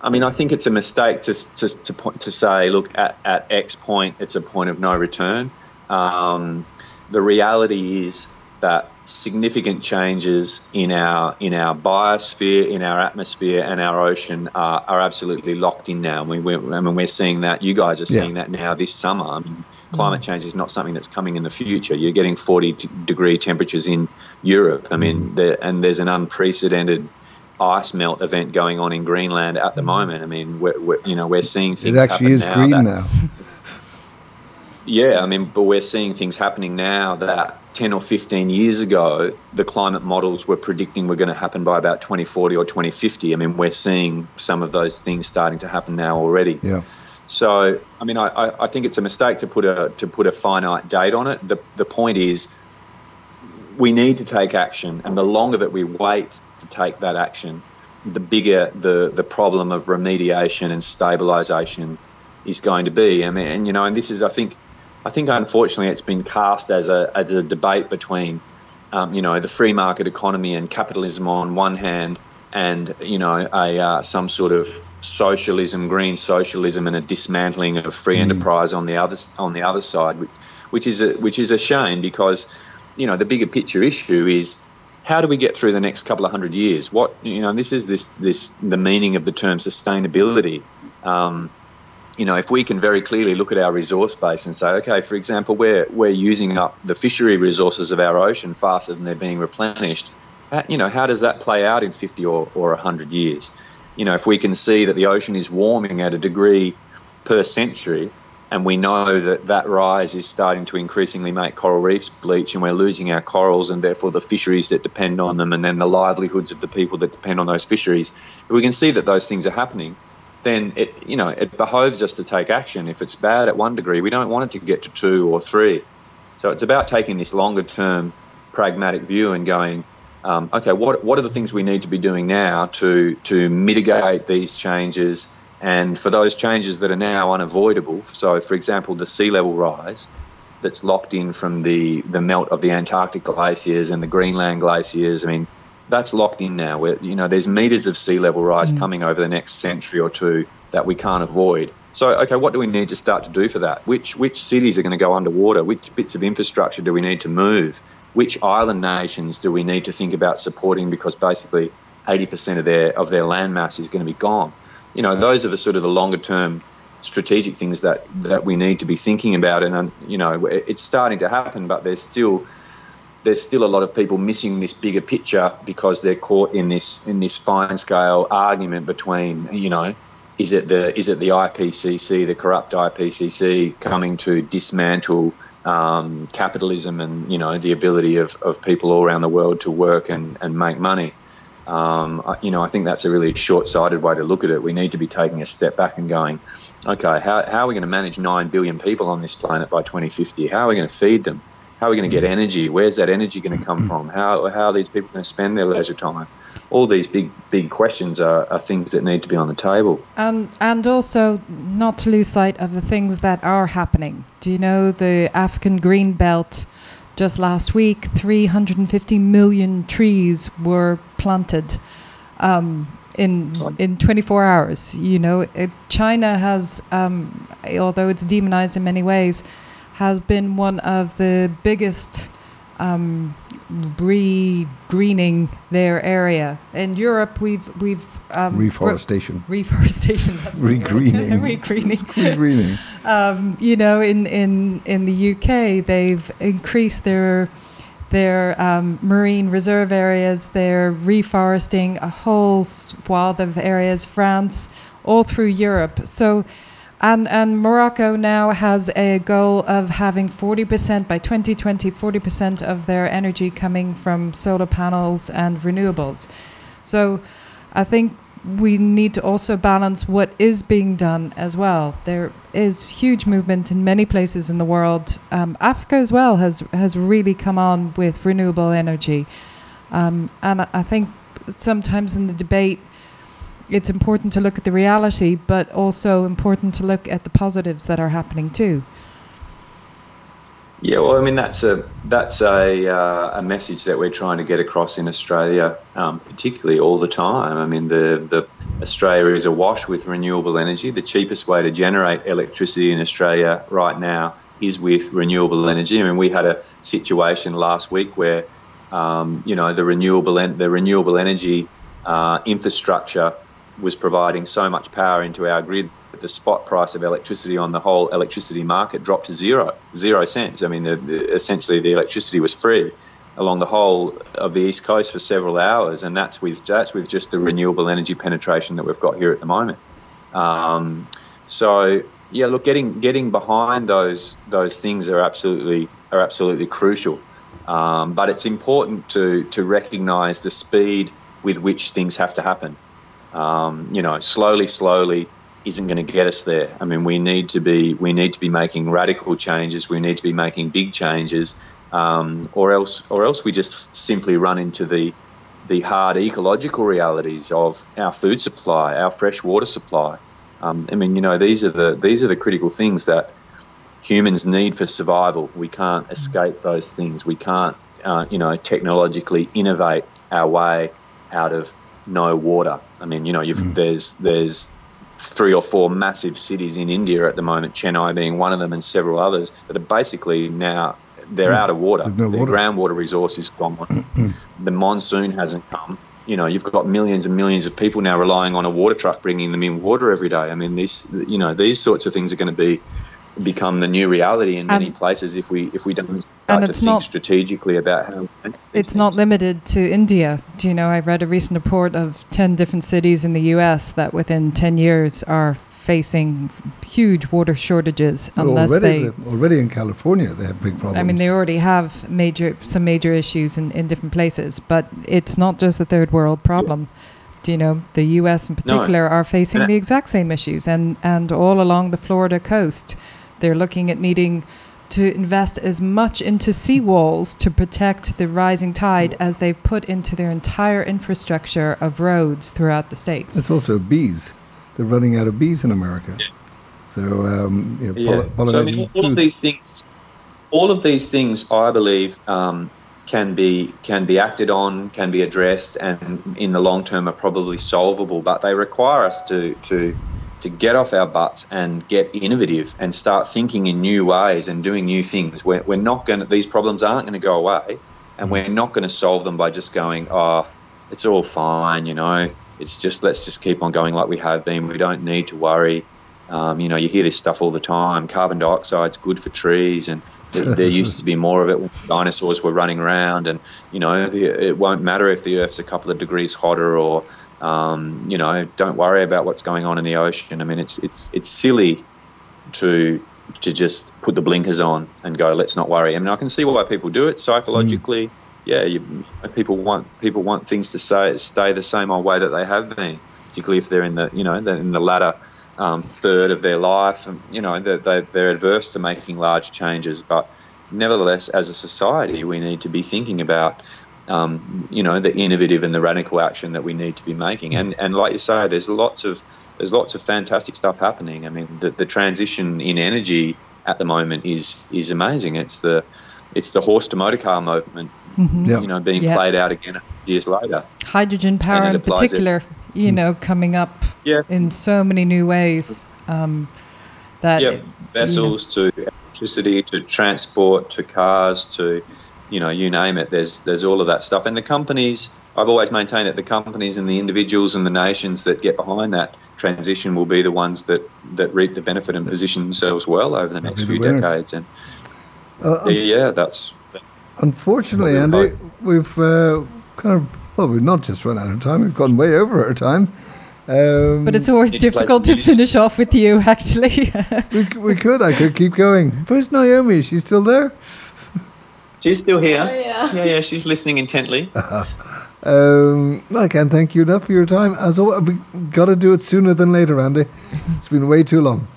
I mean, I think it's a mistake to to to, point, to say, look, at, at X point, it's a point of no return. Um, the reality is that significant changes in our in our biosphere, in our atmosphere, and our ocean are, are absolutely locked in now. We, we, I mean, we're seeing that. You guys are seeing yeah. that now this summer. I mean, climate change is not something that's coming in the future. You're getting 40 degree temperatures in Europe. I mean, mm. there, and there's an unprecedented ice melt event going on in Greenland at the mm. moment. I mean, we're, we're you know we're seeing things. It actually is now green that, now. *laughs* yeah, I mean, but we're seeing things happening now that 10 or 15 years ago, the climate models were predicting were going to happen by about 2040 or 2050. I mean, we're seeing some of those things starting to happen now already. Yeah. So, I mean, I, I think it's a mistake to put a to put a finite date on it. The the point is, we need to take action, and the longer that we wait to take that action, the bigger the the problem of remediation and stabilisation is going to be. I mean, and you know, and this is, I think I think unfortunately it's been cast as a as a debate between um, you know the free market economy and capitalism on one hand, and you know a uh, some sort of socialism, green socialism, and a dismantling of free mm. enterprise on the other on the other side, which, which is a which is a shame because you know the bigger picture issue is how do we get through the next couple of hundred years? What you know, this is this this the meaning of the term sustainability. Um, you know, if we can very clearly look at our resource base and say, okay, for example, we're we're using up the fishery resources of our ocean faster than they're being replenished. You know, how does that play out in 50 or, or 100 years? You know, if we can see that the ocean is warming at a degree per century, and we know that that rise is starting to increasingly make coral reefs bleach, and we're losing our corals, and therefore the fisheries that depend on them, and then the livelihoods of the people that depend on those fisheries. If we can see that those things are happening, then it you know it behoves us to take action. If it's bad at one degree, we don't want it to get to two or three. So it's about taking this longer term pragmatic view and going, um, okay, what what are the things we need to be doing now to to mitigate these changes? And for those changes that are now unavoidable, so for example, the sea level rise that's locked in from the, the melt of the Antarctic glaciers and the Greenland glaciers. I mean, that's locked in now. Where you know there's meters of sea level rise mm. coming over the next century or two that we can't avoid. So okay, what do we need to start to do for that? Which which cities are going to go underwater? Which bits of infrastructure do we need to move? Which island nations do we need to think about supporting because basically 80% of their of their land mass is going to be gone. You know, those are the sort of the longer term strategic things that that we need to be thinking about and you know it's starting to happen but there's still there's still a lot of people missing this bigger picture because they're caught in this in this fine scale argument between you know is it the is it the IPCC the corrupt IPCC coming to dismantle um, capitalism and you know the ability of, of people all around the world to work and, and make money Um, you know, I think that's a really short-sighted way to look at it. We need to be taking a step back and going, okay, how, how are we going to manage 9 billion people on this planet by 2050? How are we going to feed them? How are we going to get mm. energy? Where's that energy going to come from? How, how are these people going to spend their leisure time? All these big big questions are, are things that need to be on the table. And and also not to lose sight of the things that are happening. Do you know the African green belt? Just last week, 350 million trees were planted. Um, in in 24 hours. You know, it, China has, um, although it's demonized in many ways, has been one of the biggest um, re-greening their area. In Europe, we've we've um, reforestation, re- reforestation, that's re-greening, *laughs* re-greening, re-greening. Um, you know, in in in the UK, they've increased their their um, marine reserve areas. They're reforesting a whole swath of areas, France, all through Europe. So, and, and Morocco now has a goal of having 40% by 2020, 40% of their energy coming from solar panels and renewables. So, I think we need to also balance what is being done as well. There is huge movement in many places in the world. Um, Africa as well has has really come on with renewable energy, um, and I think sometimes in the debate, it's important to look at the reality, but also important to look at the positives that are happening too. Yeah, well, I mean that's a that's a uh, a message that we're trying to get across in Australia, um, particularly all the time. I mean, the the Australia is awash with renewable energy. The cheapest way to generate electricity in Australia right now is with renewable energy. I mean, we had a situation last week where, um, you know, the renewable en- the renewable energy uh, infrastructure was providing so much power into our grid the spot price of electricity on the whole electricity market dropped to zero, zero cents. I mean, the, the, essentially the electricity was free along the whole of the east coast for several hours, and that's with that's with just the renewable energy penetration that we've got here at the moment. Um, so yeah, look, getting getting behind those those things are absolutely are absolutely crucial. Um, but it's important to to recognise the speed with which things have to happen. Um, you know, slowly, slowly, isn't going to get us there. I mean, we need to be we need to be making radical changes. We need to be making big changes, um, or else or else we just simply run into the the hard ecological realities of our food supply, our fresh water supply. Um, I mean, you know, these are the these are the critical things that humans need for survival. We can't escape those things. We can't, uh, you know, technologically innovate our way out of no water. I mean, you know, mm. there's there's three or four massive cities in India at the moment, Chennai being one of them, and several others that are basically now they're mm. out of water. No Their water. groundwater resource is gone. the monsoon hasn't come. You know, you've got millions and millions of people now relying on a water truck bringing them in water every day. I mean, these, you know, these sorts of things are going to be become the new reality in many places if we if we don't start to think not, strategically about how. It's things. not limited to India. Do you know? I read a recent report of ten different cities in the U.S. that within ten years are facing huge water shortages well, unless already, they already in California they have big problems. I mean, they already have major some major issues in, in different places, but it's not just a third world problem. Yeah. Do you know the U.S. in particular no. are facing the exact same issues, and and all along the Florida coast they're looking at needing to invest as much into seawalls to protect the rising tide as they've put into their entire infrastructure of roads throughout the states. It's also bees. They're running out of bees in America. Yeah. So, um, you know, yeah. Poll- so I mean, all of these things, all of these things, I believe, um, can be can be acted on, can be addressed, and in the long term are probably solvable. But they require us to to to get off our butts and get innovative and start thinking in new ways and doing new things. We're, we're not going to, these problems aren't going to go away and we're not going to solve them by just going, oh, it's all fine, you know, it's just, let's just keep on going like we have been. We don't need to worry. Um, you know, you hear this stuff all the time. Carbon dioxide's good for trees, and *laughs* there used to be more of it when dinosaurs were running around. And you know, the, it won't matter if the Earth's a couple of degrees hotter or um, you know, don't worry about what's going on in the ocean. I mean, it's it's it's silly to to just put the blinkers on and go, let's not worry. I mean, I can see why people do it psychologically. Mm. yeah, you, people want people want things to say stay the same old way that they have been, particularly if they're in the you know in the latter um, third of their life, and you know they, they, they're adverse to making large changes. But nevertheless, as a society, we need to be thinking about um, you know the innovative and the radical action that we need to be making. And and like you say, there's lots of there's lots of fantastic stuff happening. I mean, the, the transition in energy at the moment is is amazing. It's the it's the horse to motor car movement, mm-hmm. you know, being yep. played out again years later. Hydrogen power in particular, it. you know, coming up yeah. in so many new ways. Um, that yeah, vessels you know. to electricity to transport to cars to you know you name it. There's there's all of that stuff, and the companies. I've always maintained that the companies and the individuals and the nations that get behind that transition will be the ones that, that reap the benefit and position themselves well over the next few decades. And uh, yeah, that's. Unfortunately, Andy, we've uh, kind of well, we've not just run out of time; we've gone way over our time. Um, but it's always difficult to finish off with you, *laughs* actually. we, we could. I could keep going. Where's Naomi? She's still there. She's still here. Oh, yeah. yeah, yeah. She's listening intently. *laughs* um, I can't thank you enough for your time. As always, we got to do it sooner than later, Andy. It's been way too long.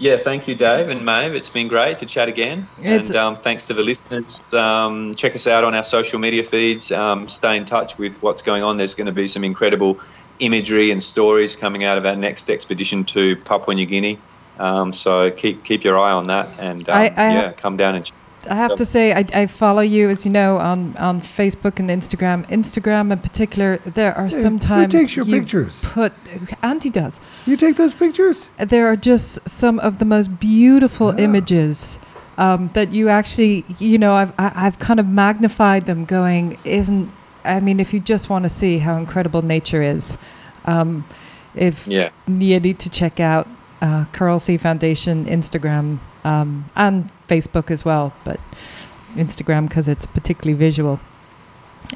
Yeah, thank you, Dave and Maeve. It's been great to chat again. It's and um, thanks to the listeners. Um, check us out on our social media feeds. Um, stay in touch with what's going on. There's going to be some incredible imagery and stories coming out of our next expedition to Papua New Guinea. Um, so keep keep your eye on that and um, I yeah, come down and. Ch- I have to say, I, I, follow you, as you know, on, on Facebook and Instagram. Instagram in particular, there are sometimes who takes your you pictures? Put Auntie does. You take those pictures? There are just some of the most beautiful yeah. images um, that you actually, you know, I've I, have i have kind of magnified them. Going, isn't? I mean, if you just want to see how incredible nature is, um, if yeah. you need to check out uh, Coral Sea Foundation Instagram um, and Facebook as well, but Instagram because it's particularly visual.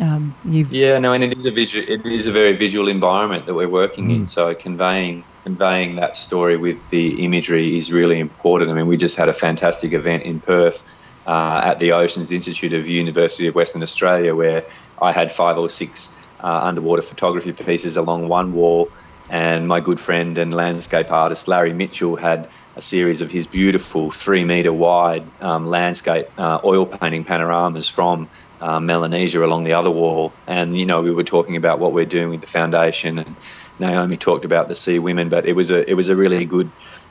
Um, yeah, no, and it is a visual. It is a very visual environment that we're working mm. in. So conveying conveying that story with the imagery is really important. I mean, we just had a fantastic event in Perth uh, at the Oceans Institute of University of Western Australia, where I had five or six uh, underwater photography pieces along one wall, and my good friend and landscape artist Larry Mitchell had a series of his beautiful three metre wide um, landscape uh, oil painting panoramas from uh, Melanesia along the other wall. And, you know, we were talking about what we're doing with the foundation, and Naomi talked about the Sea Women, but it was a, it was a really good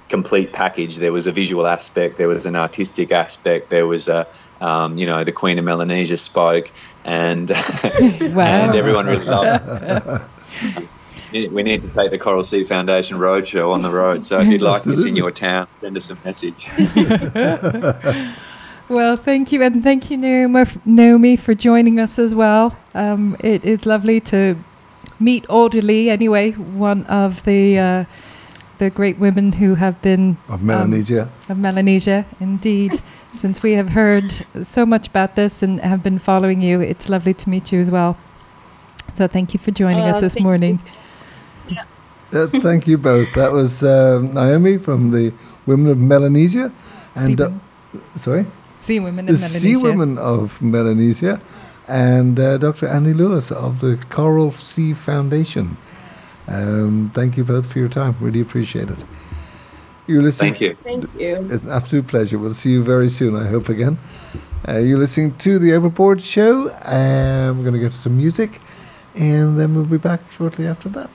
complete package. There was a visual aspect, there was an artistic aspect, there was a, um, you know, the Queen of Melanesia spoke, and, *laughs* and everyone really loved it. *laughs* we need to take the Coral Sea Foundation Roadshow on the road. So if you'd like us in your town, send us a message. *laughs* *laughs* well, thank you, and thank you, Naomi, for joining us as well. Um, it is lovely to meet Audley, anyway, one of the uh, the great women who have been of Melanesia. Um, of Melanesia, indeed. *laughs* Since we have heard so much about this and have been following you, it's lovely to meet you as well. So thank you for joining uh, us this morning. You. Uh, thank you both. That was uh, Naomi from the Women of Melanesia, and uh, sorry, Sea Women of the Melanesia. Sea Women of Melanesia, and uh, Dr. Andy Lewis of the Coral Sea Foundation. Um, thank you both for your time. Really appreciate it. You're listening. Thank you. Thank you. It's an absolute pleasure. We'll see you very soon. I hope again. Uh, you're listening to the Overboard Show. Um, we're going to get to some music, and then we'll be back shortly after that.